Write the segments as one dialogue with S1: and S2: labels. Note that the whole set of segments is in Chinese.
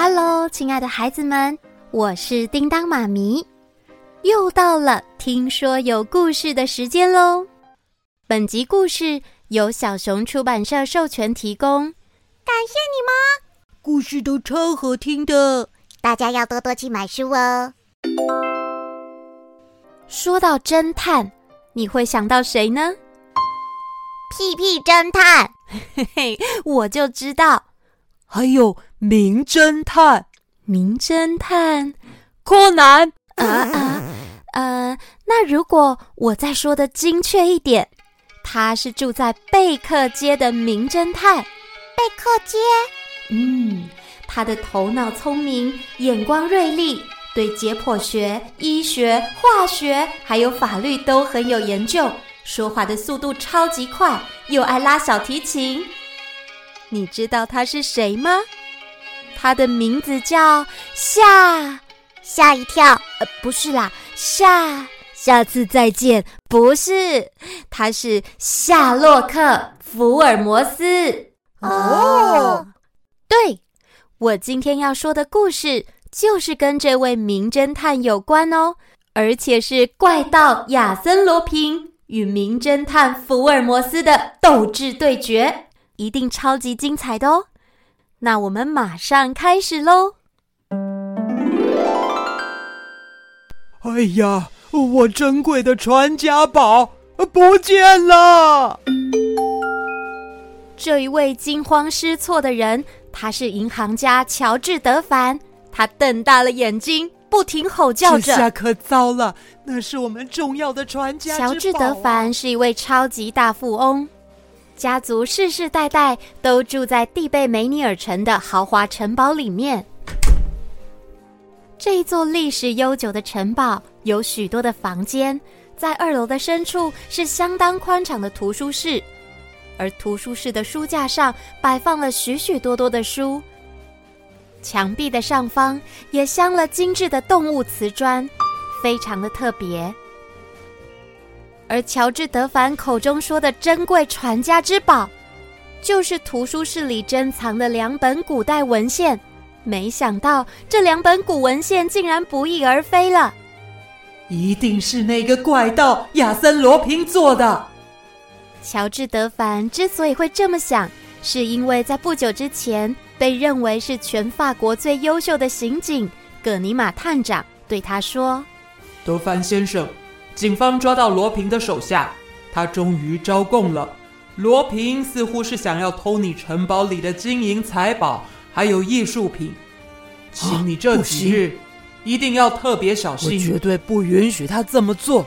S1: Hello，亲爱的孩子们，我是叮当妈咪，又到了听说有故事的时间喽。本集故事由小熊出版社授权提供，
S2: 感谢你们！
S3: 故事都超好听的，
S2: 大家要多多去买书哦。
S1: 说到侦探，你会想到谁呢？
S2: 屁屁侦探，
S1: 嘿嘿，我就知道。
S3: 还有名侦探，
S1: 名侦探，
S3: 柯南。
S1: 啊啊，呃，那如果我再说的精确一点，他是住在贝克街的名侦探。
S2: 贝克街？
S1: 嗯，他的头脑聪明，眼光锐利，对解剖学、医学、化学还有法律都很有研究，说话的速度超级快，又爱拉小提琴。你知道他是谁吗？他的名字叫吓，
S2: 吓一跳。
S1: 呃，不是啦，吓，下次再见。不是，他是夏洛克·福尔摩斯。
S2: 哦，
S1: 对，我今天要说的故事就是跟这位名侦探有关哦，而且是怪盗亚森·罗平与名侦探福尔摩斯的斗智对决。一定超级精彩的哦！那我们马上开始喽！
S3: 哎呀，我珍贵的传家宝不见了！
S1: 这一位惊慌失措的人，他是银行家乔治·德凡。他瞪大了眼睛，不停吼叫着：“
S3: 这下可糟了！那是我们重要的传家啊。”
S1: 乔治·德凡是一位超级大富翁。家族世世代代都住在蒂贝梅尼尔城的豪华城堡里面。这一座历史悠久的城堡有许多的房间，在二楼的深处是相当宽敞的图书室，而图书室的书架上摆放了许许多多的书，墙壁的上方也镶了精致的动物瓷砖，非常的特别。而乔治·德凡口中说的珍贵传家之宝，就是图书室里珍藏的两本古代文献。没想到这两本古文献竟然不翼而飞了，
S3: 一定是那个怪盗亚森·罗平做的。
S1: 乔治·德凡之所以会这么想，是因为在不久之前，被认为是全法国最优秀的刑警葛尼玛探长对他说：“
S4: 德凡先生。”警方抓到罗平的手下，他终于招供了。罗平似乎是想要偷你城堡里的金银财宝，还有艺术品，请你这几日一定要特别小心。
S3: 我绝对不允许他这么做。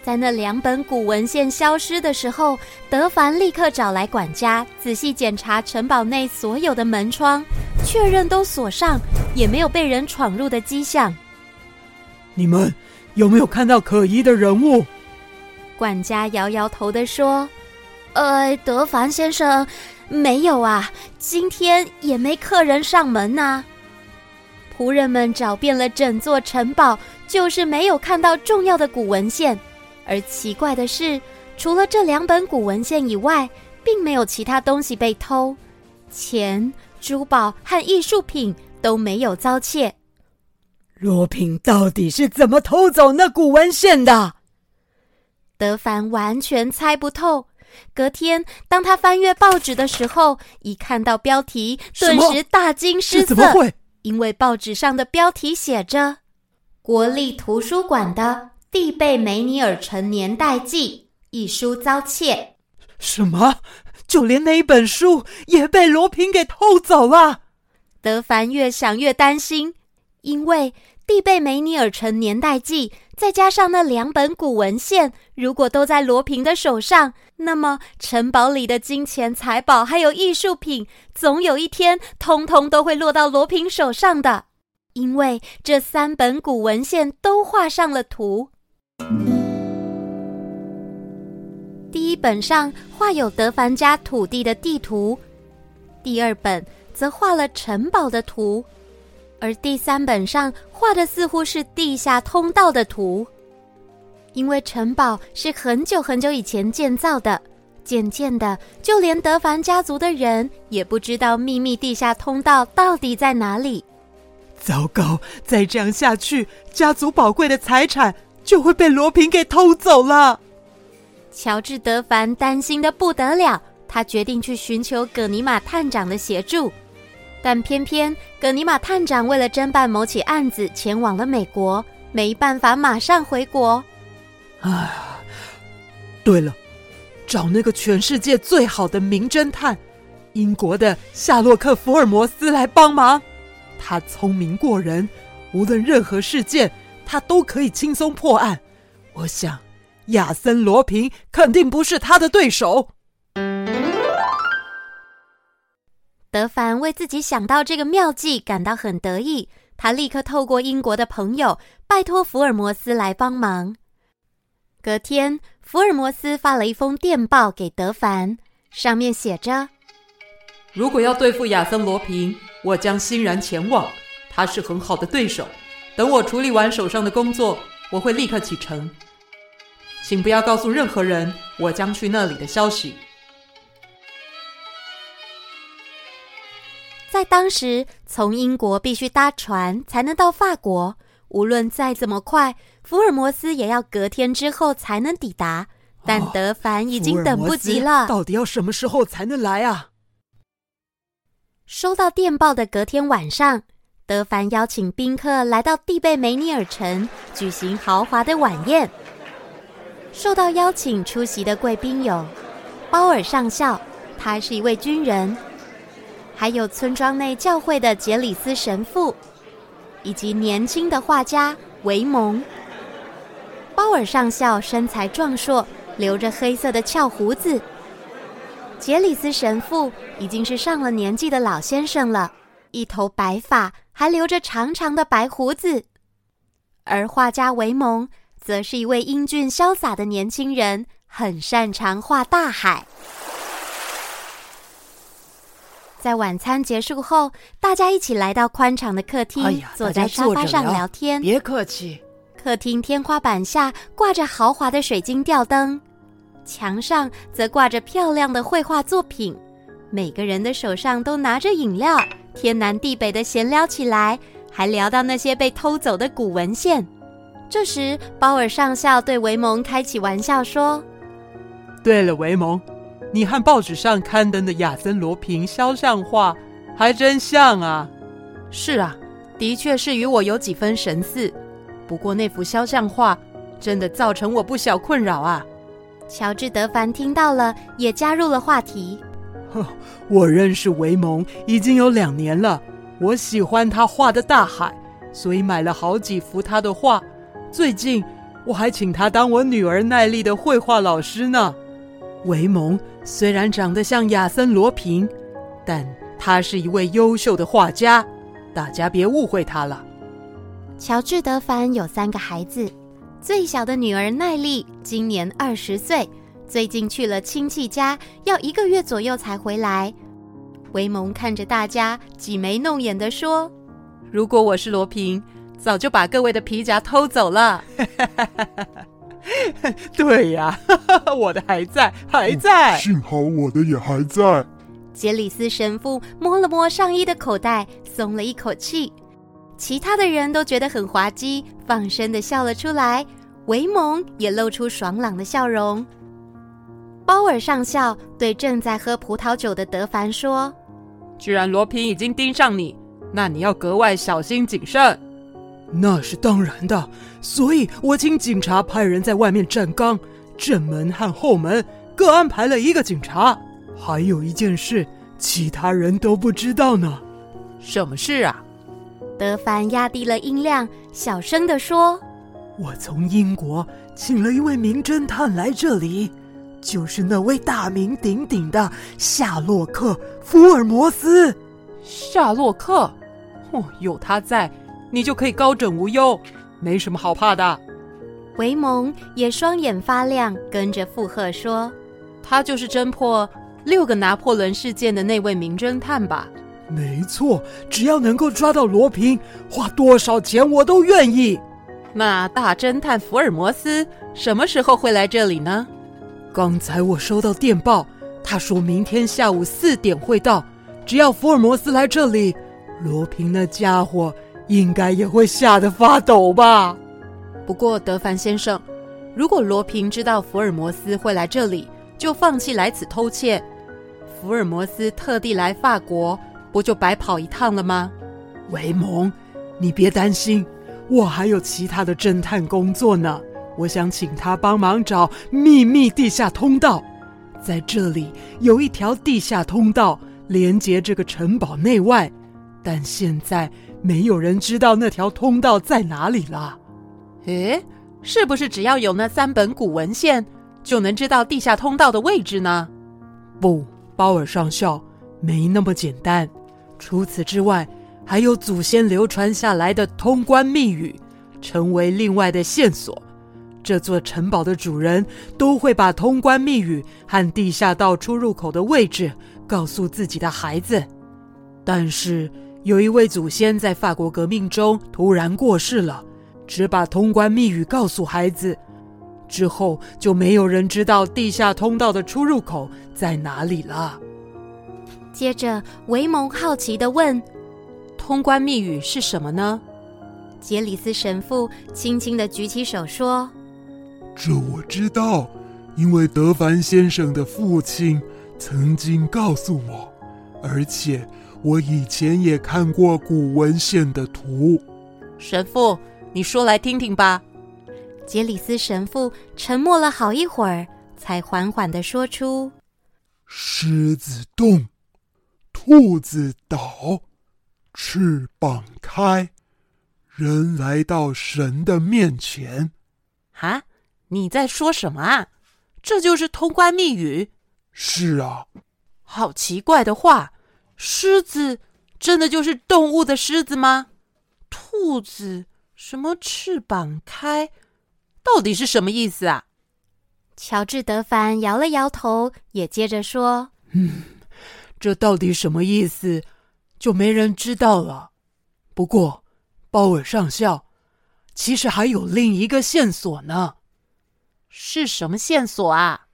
S1: 在那两本古文献消失的时候，德凡立刻找来管家，仔细检查城堡内所有的门窗，确认都锁上，也没有被人闯入的迹象。
S3: 你们。有没有看到可疑的人物？
S1: 管家摇摇头地说：“呃，德凡先生，没有啊，今天也没客人上门呐。”仆人们找遍了整座城堡，就是没有看到重要的古文献。而奇怪的是，除了这两本古文献以外，并没有其他东西被偷，钱、珠宝和艺术品都没有遭窃。
S3: 罗平到底是怎么偷走那古文献的？
S1: 德凡完全猜不透。隔天，当他翻阅报纸的时候，一看到标题，顿时大惊失色。
S3: 怎么会？
S1: 因为报纸上的标题写着“国立图书馆的蒂贝梅尼尔城年代记”，一书遭窃。
S3: 什么？就连那一本书也被罗平给偷走了？
S1: 德凡越想越担心。因为蒂贝梅尼尔城年代记，再加上那两本古文献，如果都在罗平的手上，那么城堡里的金钱财宝还有艺术品，总有一天通通都会落到罗平手上的。因为这三本古文献都画上了图。第一本上画有德凡家土地的地图，第二本则画了城堡的图。而第三本上画的似乎是地下通道的图，因为城堡是很久很久以前建造的，渐渐的，就连德凡家族的人也不知道秘密地下通道到底在哪里。
S3: 糟糕！再这样下去，家族宝贵的财产就会被罗平给偷走了。
S1: 乔治·德凡担心的不得了，他决定去寻求葛尼玛探长的协助。但偏偏葛尼玛探长为了侦办某起案子，前往了美国，没办法马上回国。
S3: 哎，对了，找那个全世界最好的名侦探，英国的夏洛克·福尔摩斯来帮忙。他聪明过人，无论任何事件，他都可以轻松破案。我想，亚森·罗平肯定不是他的对手。
S1: 德凡为自己想到这个妙计感到很得意，他立刻透过英国的朋友拜托福尔摩斯来帮忙。隔天，福尔摩斯发了一封电报给德凡，上面写着：“
S4: 如果要对付亚森·罗平，我将欣然前往。他是很好的对手。等我处理完手上的工作，我会立刻启程。请不要告诉任何人我将去那里的消息。”
S1: 在当时，从英国必须搭船才能到法国。无论再怎么快，福尔摩斯也要隔天之后才能抵达。但德凡已经等不及了。
S3: 到底要什么时候才能来啊？
S1: 收到电报的隔天晚上，德凡邀请宾客来到蒂贝梅尼尔城举行豪华的晚宴。受到邀请出席的贵宾有包尔上校，他是一位军人。还有村庄内教会的杰里斯神父，以及年轻的画家维蒙。鲍尔上校身材壮硕，留着黑色的翘胡子。杰里斯神父已经是上了年纪的老先生了，一头白发，还留着长长的白胡子。而画家维蒙则是一位英俊潇洒的年轻人，很擅长画大海。在晚餐结束后，大家一起来到宽敞的客厅，哎、坐在沙发上聊天。
S3: 别客气。
S1: 客厅天花板下挂着豪华的水晶吊灯，墙上则挂着漂亮的绘画作品。每个人的手上都拿着饮料，天南地北的闲聊起来，还聊到那些被偷走的古文献。这时，鲍尔上校对维蒙开起玩笑说：“
S3: 对了，维蒙。”你和报纸上刊登的亚森·罗平肖像画还真像啊！
S4: 是啊，的确是与我有几分神似。不过那幅肖像画真的造成我不小困扰啊。
S1: 乔治·德凡听到了，也加入了话题。
S3: 我认识维蒙已经有两年了，我喜欢他画的大海，所以买了好几幅他的画。最近我还请他当我女儿奈丽的绘画老师呢。维蒙虽然长得像亚森·罗平，但他是一位优秀的画家，大家别误会他了。
S1: 乔治·德凡有三个孩子，最小的女儿奈丽今年二十岁，最近去了亲戚家，要一个月左右才回来。维蒙看着大家，挤眉弄眼的说：“
S4: 如果我是罗平，早就把各位的皮夹偷走了。”
S3: 对呀，我的还在，还在。
S5: 幸好我的也还在。
S1: 杰里斯神父摸了摸上衣的口袋，松了一口气。其他的人都觉得很滑稽，放声的笑了出来。维蒙也露出爽朗的笑容。鲍尔上校对正在喝葡萄酒的德凡说：“
S4: 既然罗平已经盯上你，那你要格外小心谨慎。”
S3: 那是当然的，所以我请警察派人在外面站岗，正门和后门各安排了一个警察。还有一件事，其他人都不知道呢。
S4: 什么事啊？
S1: 德凡压低了音量，小声地说：“
S3: 我从英国请了一位名侦探来这里，就是那位大名鼎鼎的夏洛克·福尔摩斯。”
S4: 夏洛克，哦，有他在。你就可以高枕无忧，没什么好怕的。
S1: 维蒙也双眼发亮，跟着附和说：“
S4: 他就是侦破六个拿破仑事件的那位名侦探吧？”“
S3: 没错，只要能够抓到罗平，花多少钱我都愿意。”“
S4: 那大侦探福尔摩斯什么时候会来这里呢？”
S3: 刚才我收到电报，他说明天下午四点会到。只要福尔摩斯来这里，罗平那家伙应该也会吓得发抖吧？
S1: 不过德凡先生，如果罗平知道福尔摩斯会来这里，就放弃来此偷窃，福尔摩斯特地来法国，不就白跑一趟了吗？
S3: 维蒙，你别担心，我还有其他的侦探工作呢。我想请他帮忙找秘密地下通道，在这里有一条地下通道。连接这个城堡内外，但现在没有人知道那条通道在哪里了。
S1: 诶，是不是只要有那三本古文献，就能知道地下通道的位置呢？
S3: 不，包尔上校，没那么简单。除此之外，还有祖先流传下来的通关密语，成为另外的线索。这座城堡的主人都会把通关密语和地下道出入口的位置。告诉自己的孩子，但是有一位祖先在法国革命中突然过世了，只把通关密语告诉孩子，之后就没有人知道地下通道的出入口在哪里了。
S1: 接着，维蒙好奇的问：“通关密语是什么呢？”杰里斯神父轻轻的举起手说：“
S5: 这我知道，因为德凡先生的父亲。”曾经告诉我，而且我以前也看过古文献的图。
S1: 神父，你说来听听吧。杰里斯神父沉默了好一会儿，才缓缓的说出：“
S5: 狮子动，兔子倒，翅膀开，人来到神的面前。”
S1: 啊，你在说什么啊？这就是通关密语。
S5: 是啊，
S1: 好奇怪的话。狮子真的就是动物的狮子吗？兔子什么翅膀开，到底是什么意思啊？乔治·德凡摇了摇头，也接着说：“
S3: 嗯，这到底什么意思，就没人知道了。不过，鲍尔上校，其实还有另一个线索呢。
S1: 是什么线索啊？”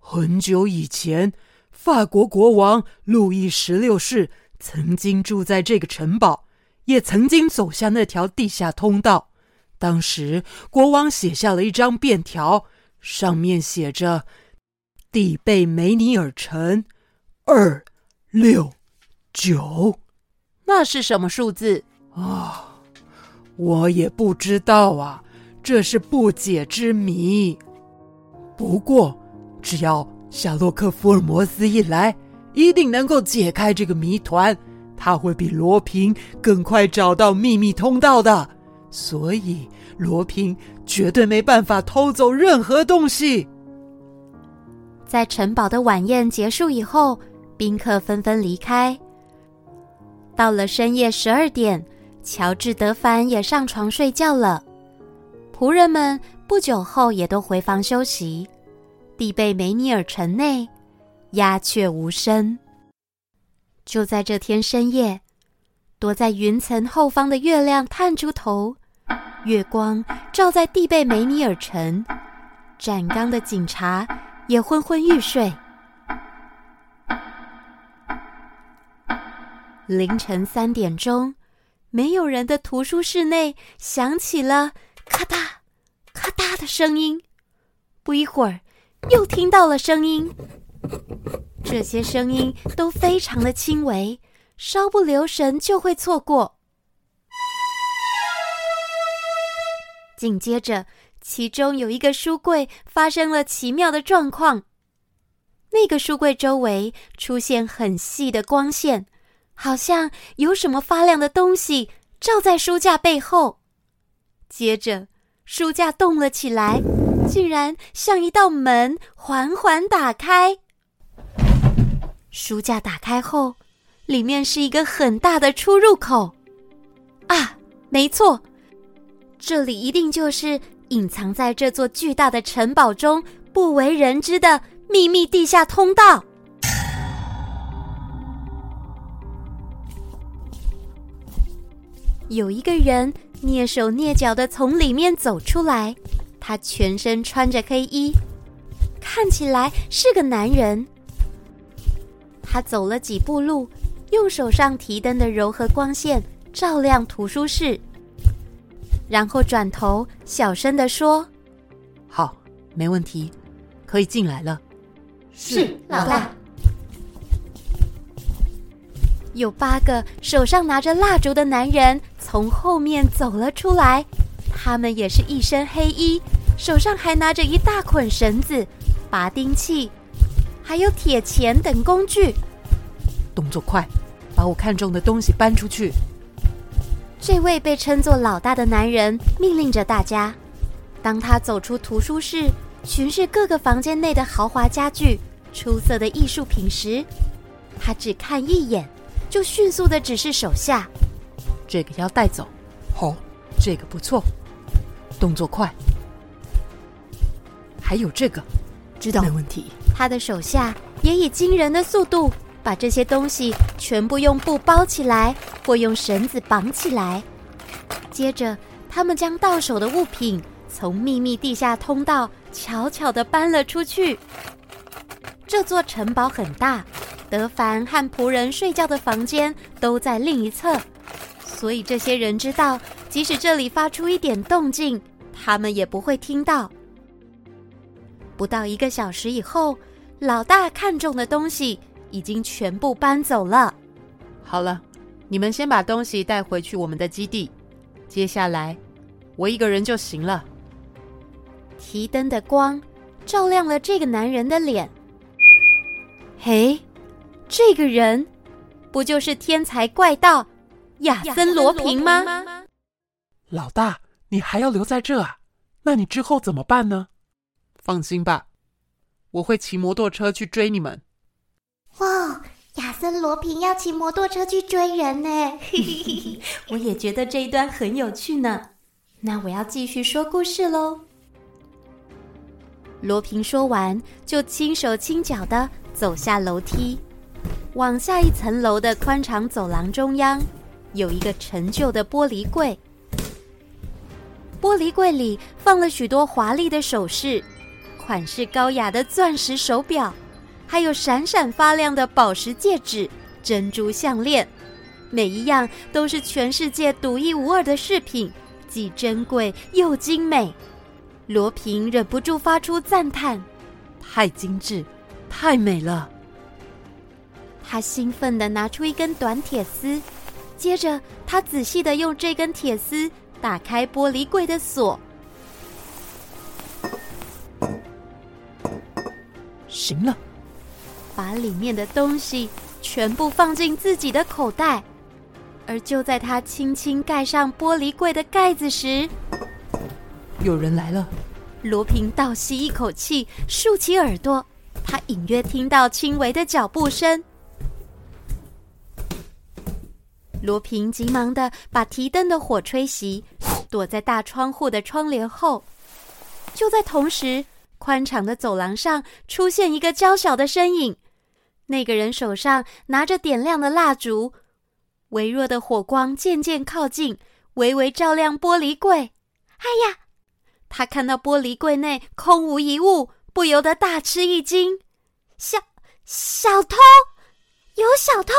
S3: 很久以前，法国国王路易十六世曾经住在这个城堡，也曾经走下那条地下通道。当时，国王写下了一张便条，上面写着“蒂贝梅尼尔城二六九”。
S1: 那是什么数字
S3: 啊？我也不知道啊，这是不解之谜。不过。只要夏洛克·福尔摩斯一来，一定能够解开这个谜团。他会比罗平更快找到秘密通道的，所以罗平绝对没办法偷走任何东西。
S1: 在城堡的晚宴结束以后，宾客纷纷离开。到了深夜十二点，乔治·德凡也上床睡觉了。仆人们不久后也都回房休息。蒂贝梅尼尔城内，鸦雀无声。就在这天深夜，躲在云层后方的月亮探出头，月光照在蒂贝梅尼尔城，站岗的警察也昏昏欲睡。凌晨三点钟，没有人的图书室内响起了咔嗒咔嗒的声音。不一会儿。又听到了声音，这些声音都非常的轻微，稍不留神就会错过。紧接着，其中有一个书柜发生了奇妙的状况，那个书柜周围出现很细的光线，好像有什么发亮的东西照在书架背后。接着，书架动了起来。竟然像一道门缓缓打开，书架打开后，里面是一个很大的出入口。啊，没错，这里一定就是隐藏在这座巨大的城堡中不为人知的秘密地下通道。有一个人蹑手蹑脚的从里面走出来。他全身穿着黑衣，看起来是个男人。他走了几步路，用手上提灯的柔和光线照亮图书室，然后转头小声的说：“
S3: 好，没问题，可以进来了。”“
S2: 是，老大。”
S1: 有八个手上拿着蜡烛的男人从后面走了出来，他们也是一身黑衣，手上还拿着一大捆绳子、拔钉器。还有铁钳等工具，
S3: 动作快，把我看中的东西搬出去。
S1: 这位被称作老大的男人命令着大家。当他走出图书室，巡视各个房间内的豪华家具、出色的艺术品时，他只看一眼，就迅速的指示手下：“
S3: 这个要带走。好，这个不错，动作快。还有这个，知道，没问题。”
S1: 他的手下也以惊人的速度把这些东西全部用布包起来，或用绳子绑起来。接着，他们将到手的物品从秘密地下通道悄悄的搬了出去。这座城堡很大，德凡和仆人睡觉的房间都在另一侧，所以这些人知道，即使这里发出一点动静，他们也不会听到。不到一个小时以后，老大看中的东西已经全部搬走了。
S3: 好了，你们先把东西带回去我们的基地。接下来，我一个人就行了。
S1: 提灯的光照亮了这个男人的脸。嘿，这个人不就是天才怪盗亚森·罗平吗？
S4: 老大，你还要留在这啊？那你之后怎么办呢？
S3: 放心吧，我会骑摩托车去追你们。
S2: 哇，亚森罗平要骑摩托车去追人呢！
S1: 我也觉得这一段很有趣呢。那我要继续说故事喽。罗平说完，就轻手轻脚的走下楼梯，往下一层楼的宽敞走廊中央，有一个陈旧的玻璃柜。玻璃柜里放了许多华丽的首饰。款式高雅的钻石手表，还有闪闪发亮的宝石戒指、珍珠项链，每一样都是全世界独一无二的饰品，既珍贵又精美。罗平忍不住发出赞叹：“
S3: 太精致，太美了！”
S1: 他兴奋地拿出一根短铁丝，接着他仔细地用这根铁丝打开玻璃柜的锁。
S3: 行了，
S1: 把里面的东西全部放进自己的口袋。而就在他轻轻盖上玻璃柜的盖子时，
S3: 有人来了。
S1: 罗平倒吸一口气，竖起耳朵，他隐约听到轻微的脚步声。罗平急忙地把提灯的火吹熄，躲在大窗户的窗帘后。就在同时，宽敞的走廊上出现一个娇小的身影，那个人手上拿着点亮的蜡烛，微弱的火光渐渐靠近，微微照亮玻璃柜。哎呀！他看到玻璃柜内空无一物，不由得大吃一惊。小小偷，有小偷！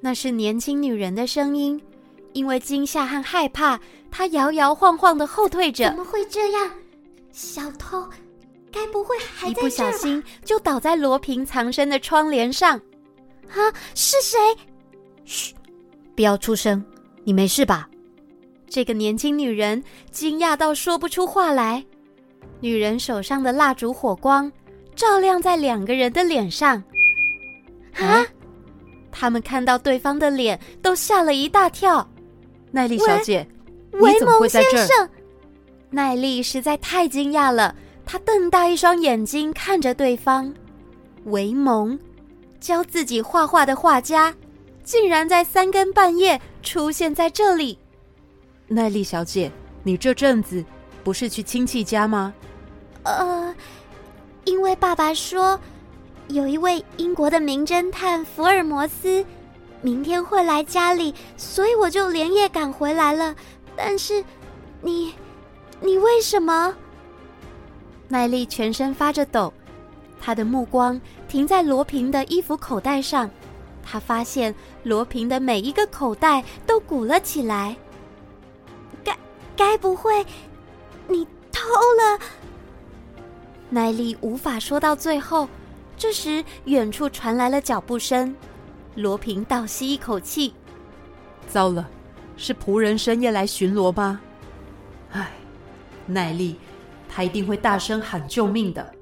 S1: 那是年轻女人的声音，因为惊吓和害怕，她摇摇晃晃的后退着。
S2: 怎么会这样？小偷，该不会还在？
S1: 一不小心就倒在罗平藏身的窗帘上。
S2: 啊，是谁？
S1: 嘘，不要出声。你没事吧？这个年轻女人惊讶到说不出话来。女人手上的蜡烛火光照亮在两个人的脸上。啊！他们看到对方的脸，都吓了一大跳。
S3: 奈丽小姐，你怎么会在
S2: 这儿？
S1: 奈丽实在太惊讶了，她瞪大一双眼睛看着对方。维蒙，教自己画画的画家，竟然在三更半夜出现在这里。
S3: 奈丽小姐，你这阵子不是去亲戚家吗？
S2: 呃，因为爸爸说，有一位英国的名侦探福尔摩斯明天会来家里，所以我就连夜赶回来了。但是，你。你为什么？
S1: 奈利全身发着抖，她的目光停在罗平的衣服口袋上，她发现罗平的每一个口袋都鼓了起来。
S2: 该该不会你偷了？
S1: 奈利无法说到最后。这时，远处传来了脚步声。罗平倒吸一口气：“
S3: 糟了，是仆人深夜来巡逻吗？唉，奈利，他一定会大声喊救命的。”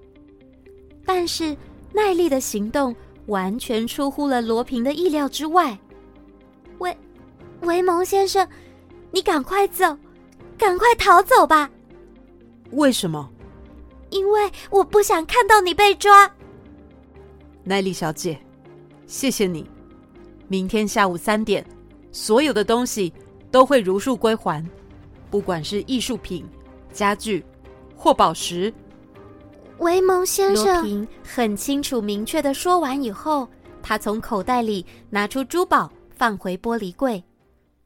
S1: 但是，耐力的行动完全出乎了罗平的意料之外。
S2: 维维蒙先生，你赶快走，赶快逃走吧！
S3: 为什么？
S2: 因为我不想看到你被抓。
S3: 奈利小姐，谢谢你。明天下午三点，所有的东西都会如数归还，不管是艺术品、家具或宝石。
S2: 维蒙先生，
S1: 罗平很清楚、明确的说完以后，他从口袋里拿出珠宝，放回玻璃柜，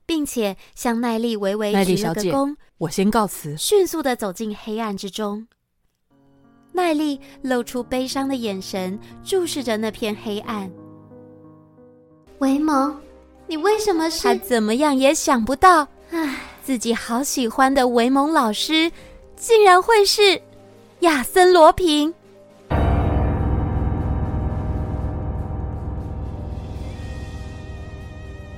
S1: 并且向奈利微微鞠了个躬。
S3: 我先告辞，
S1: 迅速的走进黑暗之中。奈利露出悲伤的眼神，注视着那片黑暗。
S2: 维蒙，你为什么是？
S1: 他怎么样也想不到，
S2: 唉，
S1: 自己好喜欢的维蒙老师，竟然会是亚森罗平。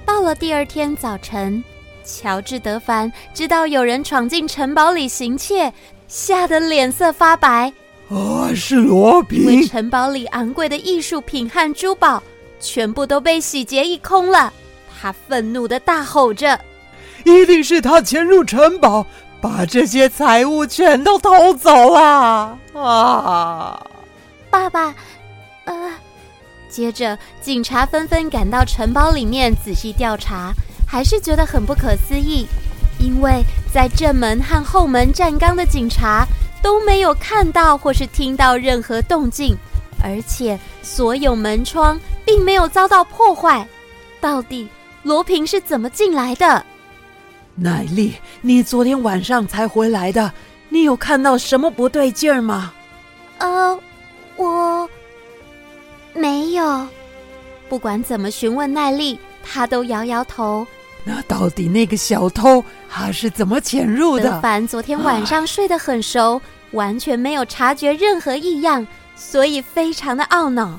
S1: 到了第二天早晨，乔治德凡知道有人闯进城堡里行窃，吓得脸色发白。
S5: 啊，是罗宾！
S1: 因为城堡里昂贵的艺术品和珠宝全部都被洗劫一空了，他愤怒的大吼着：“
S3: 一定是他潜入城堡，把这些财物全都偷走了！”啊，
S2: 爸爸，呃，
S1: 接着警察纷纷赶到城堡里面仔细调查，还是觉得很不可思议，因为在正门和后门站岗的警察。都没有看到或是听到任何动静，而且所有门窗并没有遭到破坏。到底罗平是怎么进来的？
S3: 奈利，你昨天晚上才回来的，你有看到什么不对劲儿吗？
S2: 呃，我没有。
S1: 不管怎么询问奈利，他都摇摇头。
S3: 那到底那个小偷他是怎么潜入的？
S1: 德凡昨天晚上睡得很熟。啊完全没有察觉任何异样，所以非常的懊恼。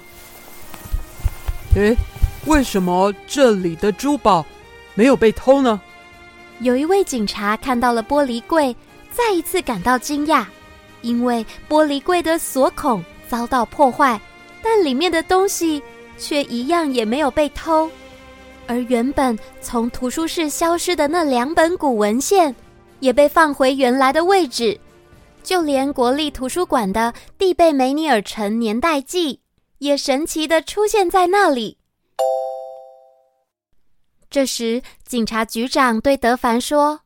S3: 诶，为什么这里的珠宝没有被偷呢？
S1: 有一位警察看到了玻璃柜，再一次感到惊讶，因为玻璃柜的锁孔遭到破坏，但里面的东西却一样也没有被偷，而原本从图书室消失的那两本古文献也被放回原来的位置。就连国立图书馆的《蒂贝梅尼尔城年代记》也神奇地出现在那里。这时，警察局长对德凡说：“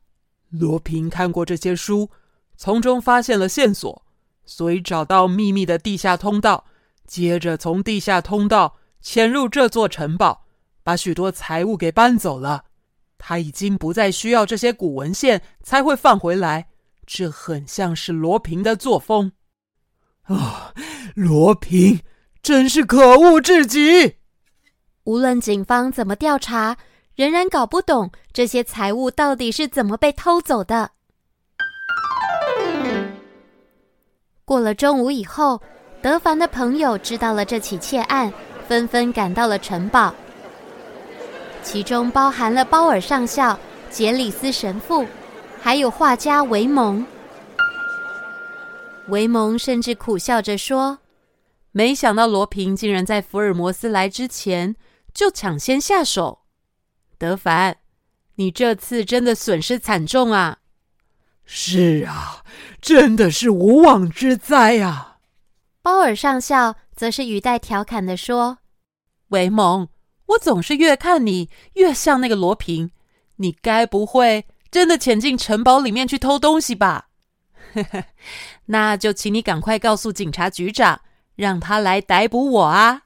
S4: 罗平看过这些书，从中发现了线索，所以找到秘密的地下通道，接着从地下通道潜入这座城堡，把许多财物给搬走了。他已经不再需要这些古文献，才会放回来。”这很像是罗平的作风，
S5: 啊、哦！罗平真是可恶至极。
S1: 无论警方怎么调查，仍然搞不懂这些财物到底是怎么被偷走的。过了中午以后，德凡的朋友知道了这起窃案，纷纷赶到了城堡，其中包含了鲍尔上校、杰里斯神父。还有画家维蒙，维蒙甚至苦笑着说：“没想到罗平竟然在福尔摩斯来之前就抢先下手。德凡，你这次真的损失惨重啊！”“
S5: 是啊，真的是无妄之灾啊！”
S1: 鲍尔上校则是语带调侃的说：“维蒙，我总是越看你越像那个罗平，你该不会……”真的潜进城堡里面去偷东西吧？那就请你赶快告诉警察局长，让他来逮捕我啊！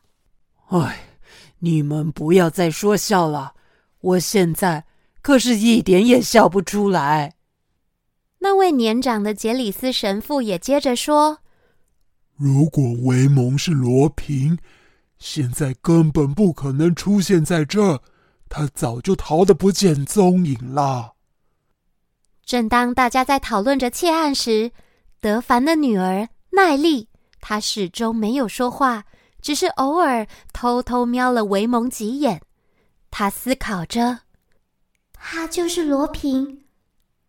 S3: 哎，你们不要再说笑了，我现在可是一点也笑不出来。
S1: 那位年长的杰里斯神父也接着说：“
S5: 如果维蒙是罗平，现在根本不可能出现在这儿，他早就逃得不见踪影了。
S1: 正当大家在讨论着窃案时，德凡的女儿奈丽，她始终没有说话，只是偶尔偷偷瞄了维蒙几眼。她思考着：
S2: 他就是罗平。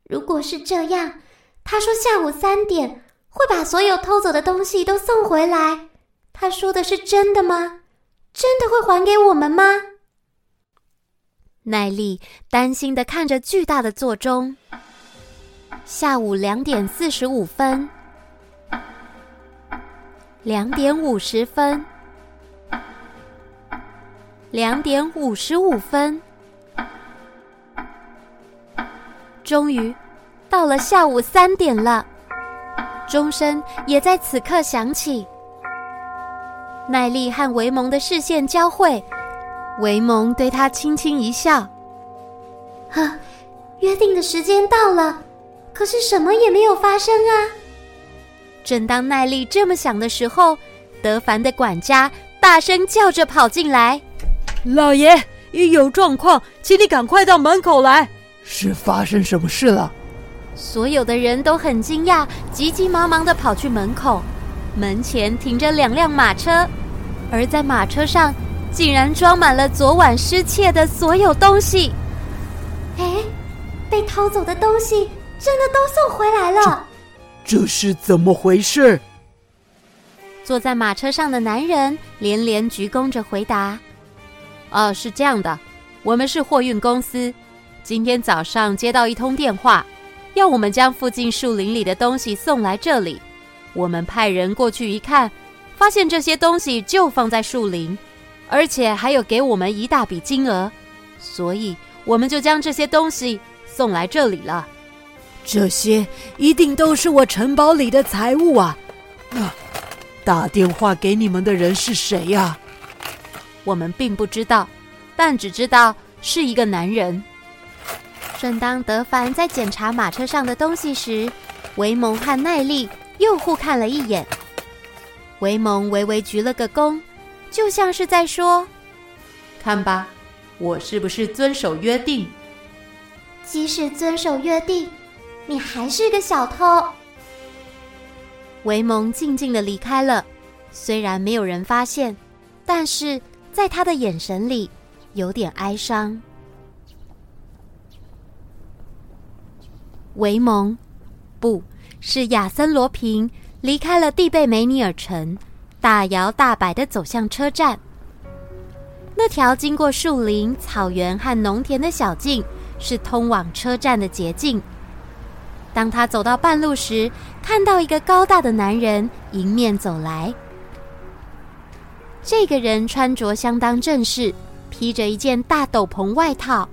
S2: 如果是这样，他说下午三点会把所有偷走的东西都送回来。他说的是真的吗？真的会还给我们吗？
S1: 奈丽担心的看着巨大的座钟。下午两点四十五分，两点五十分，两点五十五分。终于到了下午三点了，钟声也在此刻响起。奈丽和维蒙的视线交汇，维蒙对他轻轻一笑：“
S2: 啊，约定的时间到了，可是什么也没有发生啊！”
S1: 正当奈丽这么想的时候，德凡的管家大声叫着跑进来：“
S3: 老爷，一有状况，请你赶快到门口来。”是发生什么事了？
S1: 所有的人都很惊讶，急急忙忙的跑去门口。门前停着两辆马车，而在马车上竟然装满了昨晚失窃的所有东西。
S2: 哎，被偷走的东西真的都送回来了？
S3: 这，这是怎么回事？
S1: 坐在马车上的男人连连鞠躬着回答：“哦，是这样的，我们是货运公司。”今天早上接到一通电话，要我们将附近树林里的东西送来这里。我们派人过去一看，发现这些东西就放在树林，而且还有给我们一大笔金额，所以我们就将这些东西送来这里了。
S3: 这些一定都是我城堡里的财物啊！啊，打电话给你们的人是谁呀？
S1: 我们并不知道，但只知道是一个男人。正当德凡在检查马车上的东西时，维蒙和奈丽又互看了一眼。维蒙微微鞠了个躬，就像是在说：“看吧，我是不是遵守约定？
S2: 即使遵守约定，你还是个小偷。”
S1: 维蒙静静的离开了，虽然没有人发现，但是在他的眼神里有点哀伤。维蒙，不是亚森·罗平，离开了蒂贝梅尼尔城，大摇大摆的走向车站。那条经过树林、草原和农田的小径，是通往车站的捷径。当他走到半路时，看到一个高大的男人迎面走来。这个人穿着相当正式，披着一件大斗篷外套，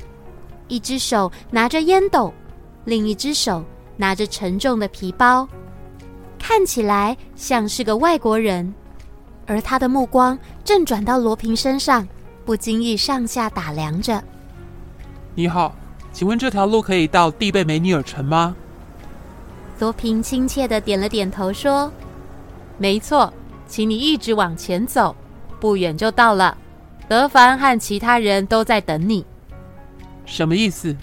S1: 一只手拿着烟斗。另一只手拿着沉重的皮包，看起来像是个外国人，而他的目光正转到罗平身上，不经意上下打量着。
S4: 你好，请问这条路可以到蒂贝梅尼尔城吗？
S1: 罗平亲切的点了点头，说：“没错，请你一直往前走，不远就到了。德凡和其他人都在等你。”
S4: 什么意思？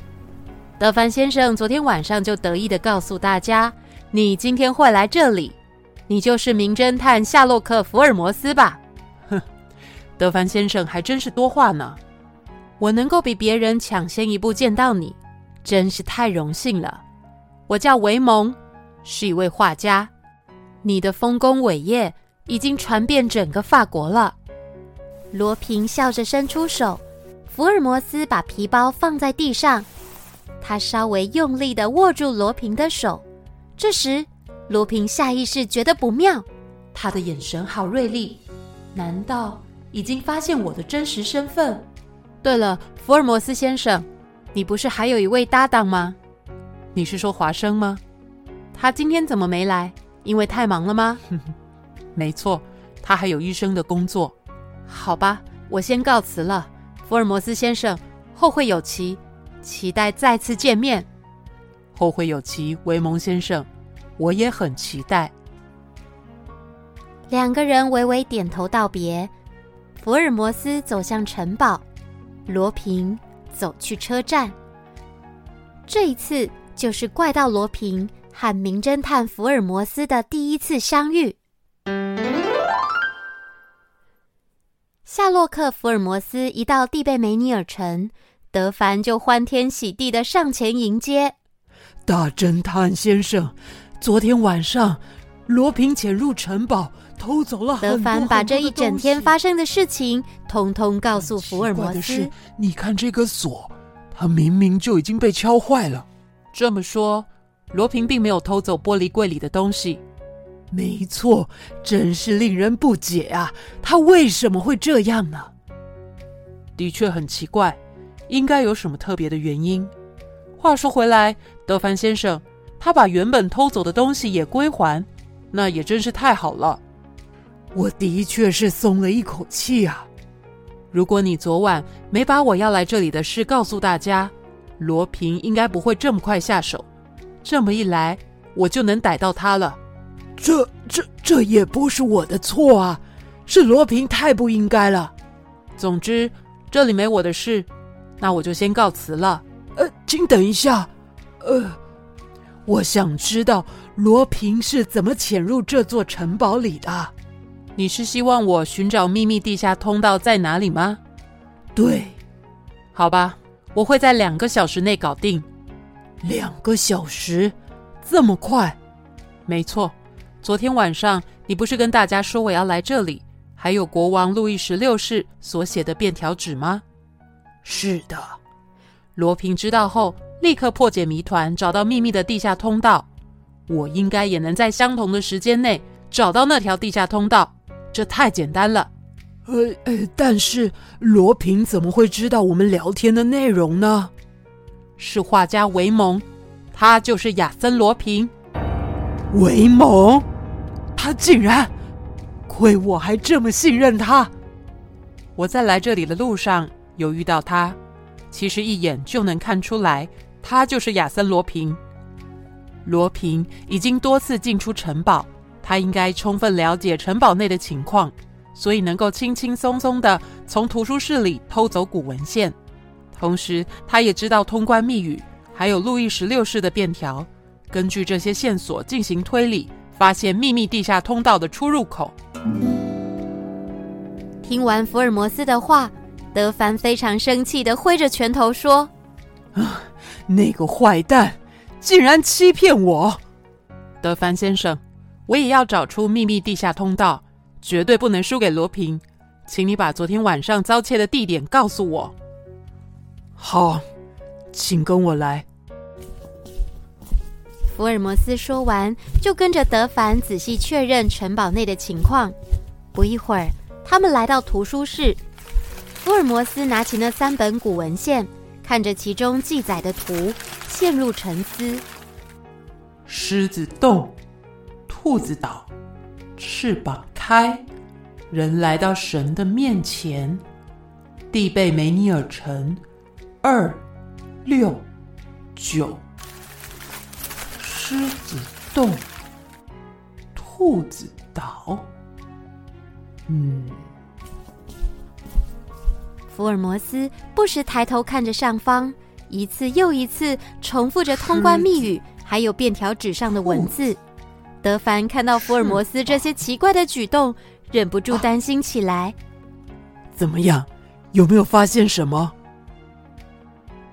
S1: 德凡先生昨天晚上就得意地告诉大家：“你今天会来这里，你就是名侦探夏洛克·福尔摩斯吧？”
S4: 哼，德凡先生还真是多话呢。
S1: 我能够比别人抢先一步见到你，真是太荣幸了。我叫维蒙，是一位画家。你的丰功伟业已经传遍整个法国了。罗平笑着伸出手，福尔摩斯把皮包放在地上。他稍微用力的握住罗平的手，这时罗平下意识觉得不妙，他的眼神好锐利，难道已经发现我的真实身份？对了，福尔摩斯先生，你不是还有一位搭档吗？你是说华生吗？他今天怎么没来？因为太忙了吗？
S4: 没错，他还有医生的工作。
S1: 好吧，我先告辞了，福尔摩斯先生，后会有期。期待再次见面，
S4: 后会有期，维蒙先生，我也很期待。
S1: 两个人微微点头道别。福尔摩斯走向城堡，罗平走去车站。这一次就是怪盗罗平和名侦探福尔摩斯的第一次相遇。夏洛克·福尔摩斯一到蒂贝梅尼尔城，德凡就欢天喜地的上前迎接。
S3: 大侦探先生，昨天晚上罗平潜入城堡。偷走了很多。
S1: 德凡把这一整天发生的事情通通告诉福尔摩斯。
S3: 的是，你看这个锁，它明明就已经被敲坏了。
S4: 这么说，罗平并没有偷走玻璃柜里的东西。
S3: 没错，真是令人不解啊！他为什么会这样呢？
S4: 的确很奇怪，应该有什么特别的原因。话说回来，德凡先生，他把原本偷走的东西也归还，那也真是太好了。
S3: 我的确是松了一口气啊！
S4: 如果你昨晚没把我要来这里的事告诉大家，罗平应该不会这么快下手。这么一来，我就能逮到他了。
S3: 这、这、这也不是我的错啊！是罗平太不应该了。
S4: 总之，这里没我的事，那我就先告辞了。
S3: 呃，请等一下。呃，我想知道罗平是怎么潜入这座城堡里的。
S4: 你是希望我寻找秘密地下通道在哪里吗？
S3: 对，
S4: 好吧，我会在两个小时内搞定。
S3: 两个小时，这么快？
S4: 没错，昨天晚上你不是跟大家说我要来这里，还有国王路易十六世所写的便条纸吗？
S3: 是的。
S4: 罗平知道后，立刻破解谜团，找到秘密的地下通道。我应该也能在相同的时间内找到那条地下通道。这太简单了，
S3: 呃呃，但是罗平怎么会知道我们聊天的内容呢？
S4: 是画家维蒙，他就是亚森·罗平。
S3: 维蒙，他竟然，亏我还这么信任他。
S4: 我在来这里的路上有遇到他，其实一眼就能看出来，他就是亚森·罗平。罗平已经多次进出城堡。他应该充分了解城堡内的情况，所以能够轻轻松松地从图书室里偷走古文献。同时，他也知道通关密语，还有路易十六世的便条。根据这些线索进行推理，发现秘密地下通道的出入口。
S1: 听完福尔摩斯的话，德凡非常生气的挥着拳头说：“
S3: 啊，那个坏蛋竟然欺骗我！”
S4: 德凡先生。我也要找出秘密地下通道，绝对不能输给罗平。请你把昨天晚上遭窃的地点告诉我。
S3: 好，请跟我来。
S1: 福尔摩斯说完，就跟着德凡仔细确认城堡内的情况。不一会儿，他们来到图书室。福尔摩斯拿起那三本古文献，看着其中记载的图，陷入沉思。
S4: 狮子洞。兔子岛，翅膀开，人来到神的面前。地贝梅尼尔城，二六九。狮子洞，兔子岛。嗯。
S1: 福尔摩斯不时抬头看着上方，一次又一次重复着通关密语，还有便条纸上的文字。德凡看到福尔摩斯这些奇怪的举动，忍不住担心起来。
S3: 怎么样？有没有发现什么？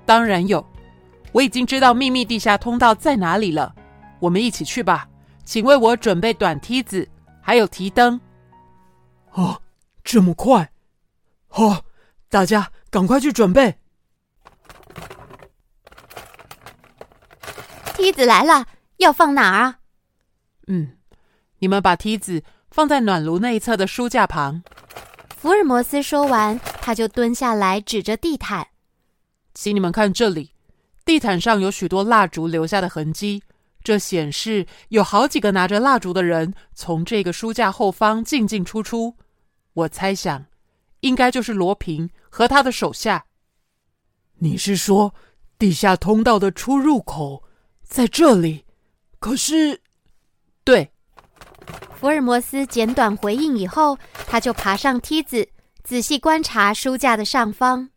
S4: 当然有，我已经知道秘密地下通道在哪里了。我们一起去吧，请为我准备短梯子，还有提灯。
S3: 哦，这么快？好，大家赶快去准备。
S1: 梯子来了，要放哪儿啊？
S4: 嗯，你们把梯子放在暖炉那一侧的书架旁。
S1: 福尔摩斯说完，他就蹲下来指着地毯，
S4: 请你们看这里，地毯上有许多蜡烛留下的痕迹，这显示有好几个拿着蜡烛的人从这个书架后方进进出出。我猜想，应该就是罗平和他的手下。
S3: 你是说，地下通道的出入口在这里？可是。
S4: 对，
S1: 福尔摩斯简短回应以后，他就爬上梯子，仔细观察书架的上方。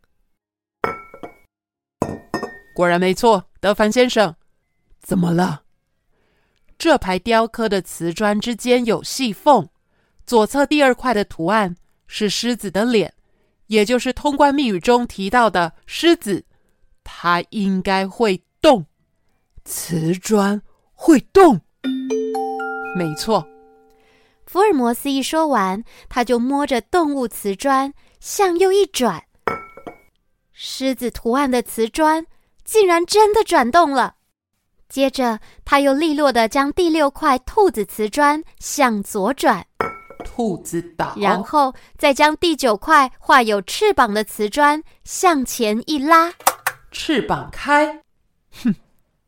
S4: 果然没错，德凡先生，
S3: 怎么了？
S4: 这排雕刻的瓷砖之间有细缝，左侧第二块的图案是狮子的脸，也就是通关密语中提到的狮子，它应该会动。
S3: 瓷砖会动？
S4: 没错。
S1: 福尔摩斯一说完，他就摸着动物瓷砖向右一转，狮子图案的瓷砖竟然真的转动了。接着，他又利落地将第六块兔子瓷砖向左转，
S4: 兔子岛，
S1: 然后再将第九块画有翅膀的瓷砖向前一拉，
S4: 翅膀开。哼，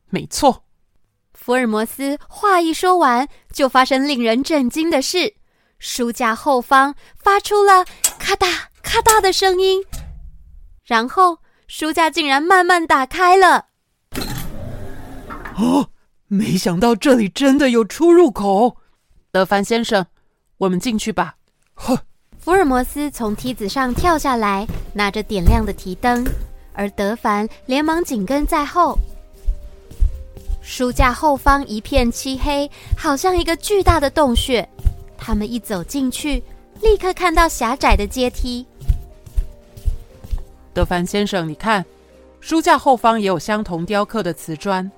S4: 没错。
S1: 福尔摩斯话一说完，就发生令人震惊的事：书架后方发出了咔嗒咔嗒的声音，然后书架竟然慢慢打开了。
S3: 哦，没想到这里真的有出入口。
S4: 德凡先生，我们进去吧。
S3: 呵，
S1: 福尔摩斯从梯子上跳下来，拿着点亮的提灯，而德凡连忙紧跟在后。书架后方一片漆黑，好像一个巨大的洞穴。他们一走进去，立刻看到狭窄的阶梯。
S4: 德凡先生，你看，书架后方也有相同雕刻的瓷砖。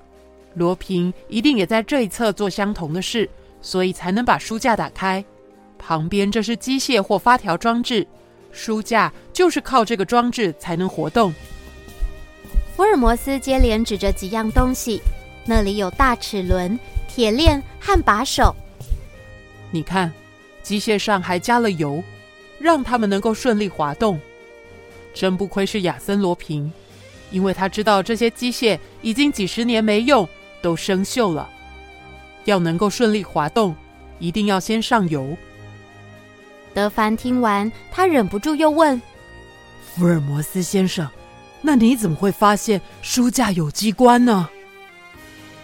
S4: 罗平一定也在这一侧做相同的事，所以才能把书架打开。旁边这是机械或发条装置，书架就是靠这个装置才能活动。
S1: 福尔摩斯接连指着几样东西，那里有大齿轮、铁链和把手。
S4: 你看，机械上还加了油，让它们能够顺利滑动。真不愧是亚森·罗平，因为他知道这些机械已经几十年没用。都生锈了，要能够顺利滑动，一定要先上油。
S1: 德凡听完，他忍不住又问：“
S3: 福尔摩斯先生，那你怎么会发现书架有机关呢？”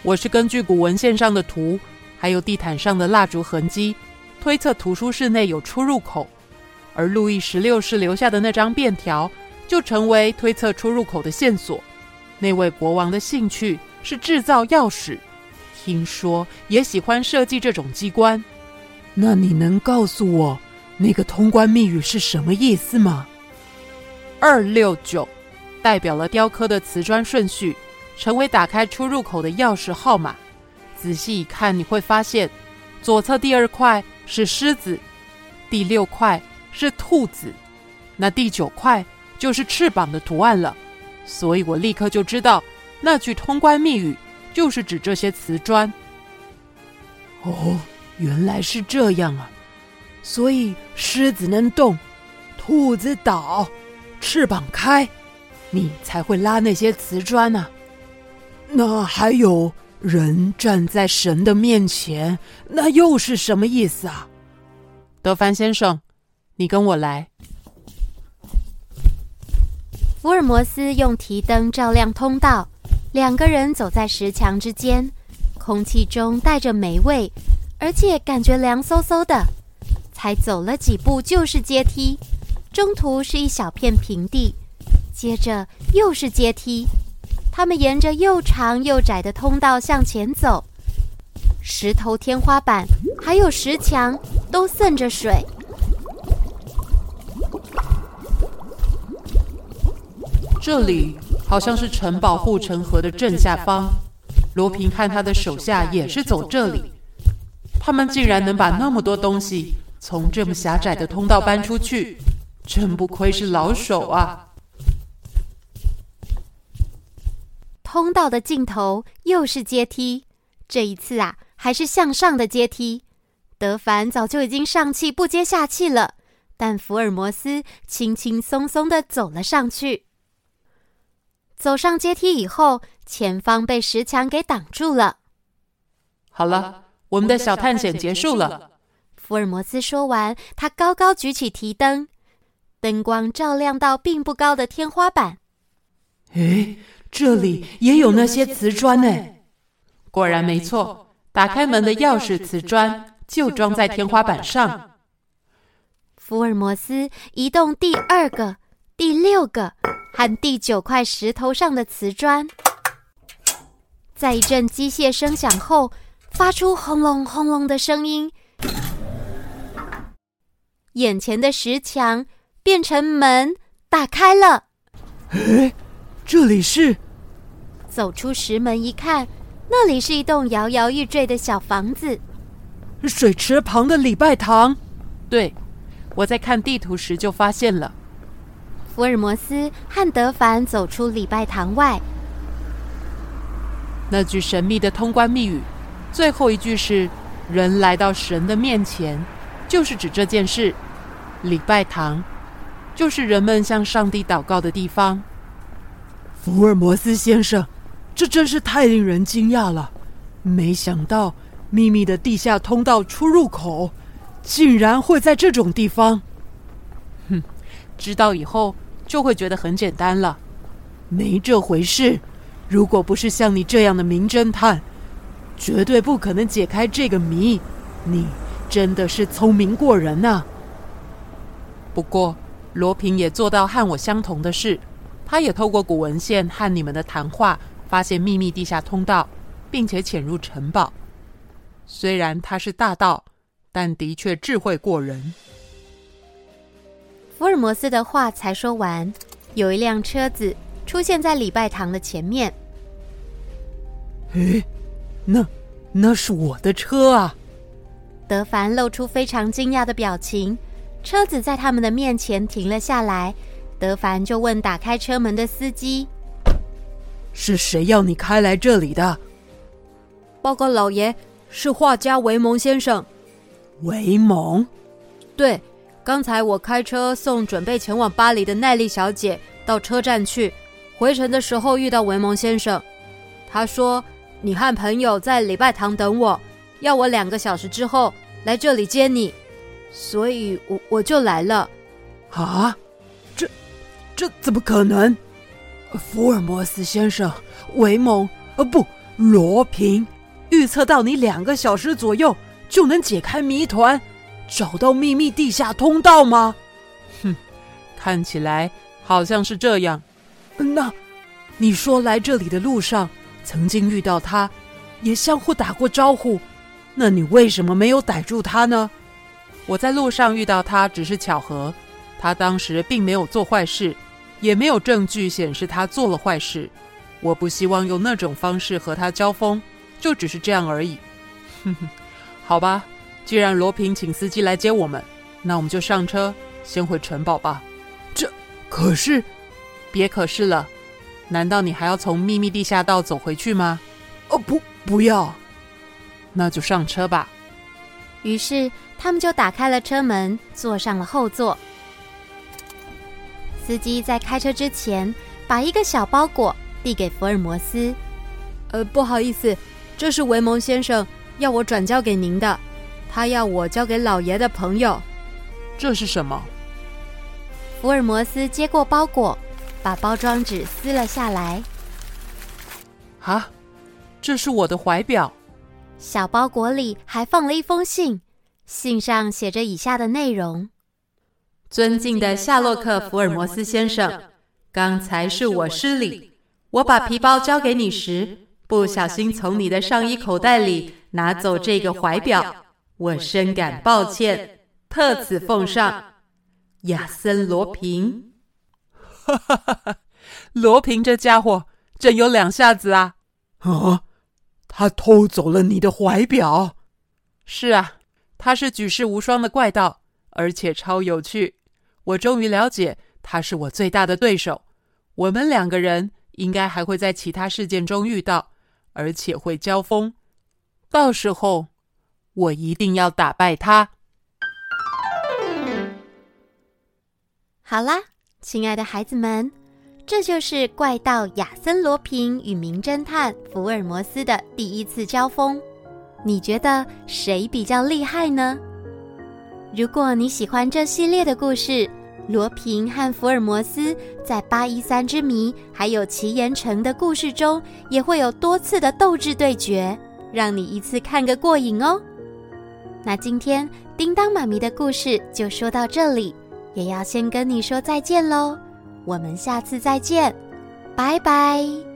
S4: 我是根据古文献上的图，还有地毯上的蜡烛痕迹，推测图书室内有出入口，而路易十六世留下的那张便条，就成为推测出入口的线索。那位国王的兴趣。是制造钥匙，听说也喜欢设计这种机关。
S3: 那你能告诉我那个通关密语是什么意思吗？
S4: 二六九代表了雕刻的瓷砖顺序，成为打开出入口的钥匙号码。仔细一看，你会发现左侧第二块是狮子，第六块是兔子，那第九块就是翅膀的图案了。所以我立刻就知道。那句通关密语就是指这些瓷砖。
S3: 哦，原来是这样啊！所以狮子能动，兔子倒，翅膀开，你才会拉那些瓷砖呢、那还有人站在神的面前，那又是什么意思啊？
S4: 德凡先生，你跟我来。
S1: 福尔摩斯用提灯照亮通道。两个人走在石墙之间，空气中带着霉味，而且感觉凉飕飕的。才走了几步就是阶梯，中途是一小片平地，接着又是阶梯。他们沿着又长又窄的通道向前走，石头天花板还有石墙都渗着水。
S4: 这里。好像是城堡护城河的正下方，罗平和他的手下也是走这里。他们竟然能把那么多东西从这么狭窄的通道搬出去，真不愧是老手啊！
S1: 通道的尽头又是阶梯，这一次啊，还是向上的阶梯。德凡早就已经上气不接下气了，但福尔摩斯轻轻松松的走了上去。走上阶梯以后，前方被石墙给挡住了。
S4: 好了，我们的小探险结束了。
S1: 福尔摩斯说完，他高高举起提灯，灯光照亮到并不高的天花板。
S3: 诶，这里也有那些瓷砖呢。
S4: 果然没错，打开门的钥匙瓷砖就装在天花板上。
S1: 福尔摩斯移动第二个、第六个和第九块石头上的瓷砖，在一阵机械声响后，发出轰隆轰隆的声音，眼前的石墙变成门，打开了。
S3: 哎，这里是？
S1: 走出石门一看，那里是一栋摇摇欲坠的小房子。
S3: 水池旁的礼拜堂。
S4: 对，我在看地图时就发现了。
S1: 福尔摩斯和德凡走出礼拜堂外，
S4: 那句神秘的通关密语，最后一句是“人来到神的面前”，就是指这件事。礼拜堂，就是人们向上帝祷告的地方。
S3: 福尔摩斯先生，这真是太令人惊讶了！没想到秘密的地下通道出入口，竟然会在这种地方。
S4: 哼，知道以后就会觉得很简单了。
S3: 没这回事，如果不是像你这样的名侦探，绝对不可能解开这个谜。你真的是聪明过人呐！
S4: 不过罗平也做到和我相同的事，他也透过古文献和你们的谈话，发现秘密地下通道，并且潜入城堡。虽然他是大盗，但的确智慧过人。
S1: 福尔摩斯的话才说完，有一辆车子出现在礼拜堂的前面。
S3: 诶，那那是我的车啊！
S1: 德凡露出非常惊讶的表情。车子在他们的面前停了下来，德凡就问打开车门的司机：“
S3: 是谁要你开来这里的？”
S6: 报告老爷，是画家维蒙先生。
S3: 维蒙？
S6: 对，刚才我开车送准备前往巴黎的奈丽小姐到车站去，回程的时候遇到维蒙先生，他说：“你和朋友在礼拜堂等我，要我两个小时之后来这里接你。”所以我我就来了，
S3: 啊，这这怎么可能？福尔摩斯先生，维蒙，呃，不，罗平，预测到你两个小时左右就能解开谜团，找到秘密地下通道吗？
S4: 哼，看起来好像是这样。
S3: 那你说来这里的路上曾经遇到他，也相互打过招呼，那你为什么没有逮住他呢？
S4: 我在路上遇到他只是巧合，他当时并没有做坏事，也没有证据显示他做了坏事。我不希望用那种方式和他交锋，就只是这样而已。哼哼，好吧，既然罗平请司机来接我们，那我们就上车，先回城堡吧。
S3: 这可是，
S4: 别可是了，难道你还要从秘密地下道走回去吗？
S3: 哦，不，不要，
S4: 那就上车吧。
S1: 于是。他们就打开了车门，坐上了后座。司机在开车之前，把一个小包裹递给福尔摩斯。
S6: 呃，不好意思，这是维蒙先生要我转交给您的，他要我交给老爷的朋友。
S4: 这是什么？
S1: 福尔摩斯接过包裹，把包装纸撕了下来。
S4: 啊，这是我的怀表。
S1: 小包裹里还放了一封信。信上写着以下的内容：“
S4: 尊敬的夏洛克·福尔摩斯先生，刚才是我失礼。我把皮包交给你时，不小心从你的上衣口袋里拿走这个怀表，我深感抱歉，特此奉上。亚森·罗平。”哈哈哈哈！罗平这家伙真有两下子啊！
S3: 啊，他偷走了你的怀表？
S4: 是啊。他是举世无双的怪盗，而且超有趣。我终于了解，他是我最大的对手。我们两个人应该还会在其他事件中遇到，而且会交锋。到时候，我一定要打败他。
S1: 好啦，亲爱的孩子们，这就是怪盗亚森·罗平与名侦探福尔摩斯的第一次交锋。你觉得谁比较厉害呢？如果你喜欢这系列的故事，罗平和福尔摩斯在八一三之谜还有奇岩城的故事中，也会有多次的斗智对决，让你一次看个过瘾哦。那今天叮当妈咪的故事就说到这里，也要先跟你说再见喽。我们下次再见，拜拜。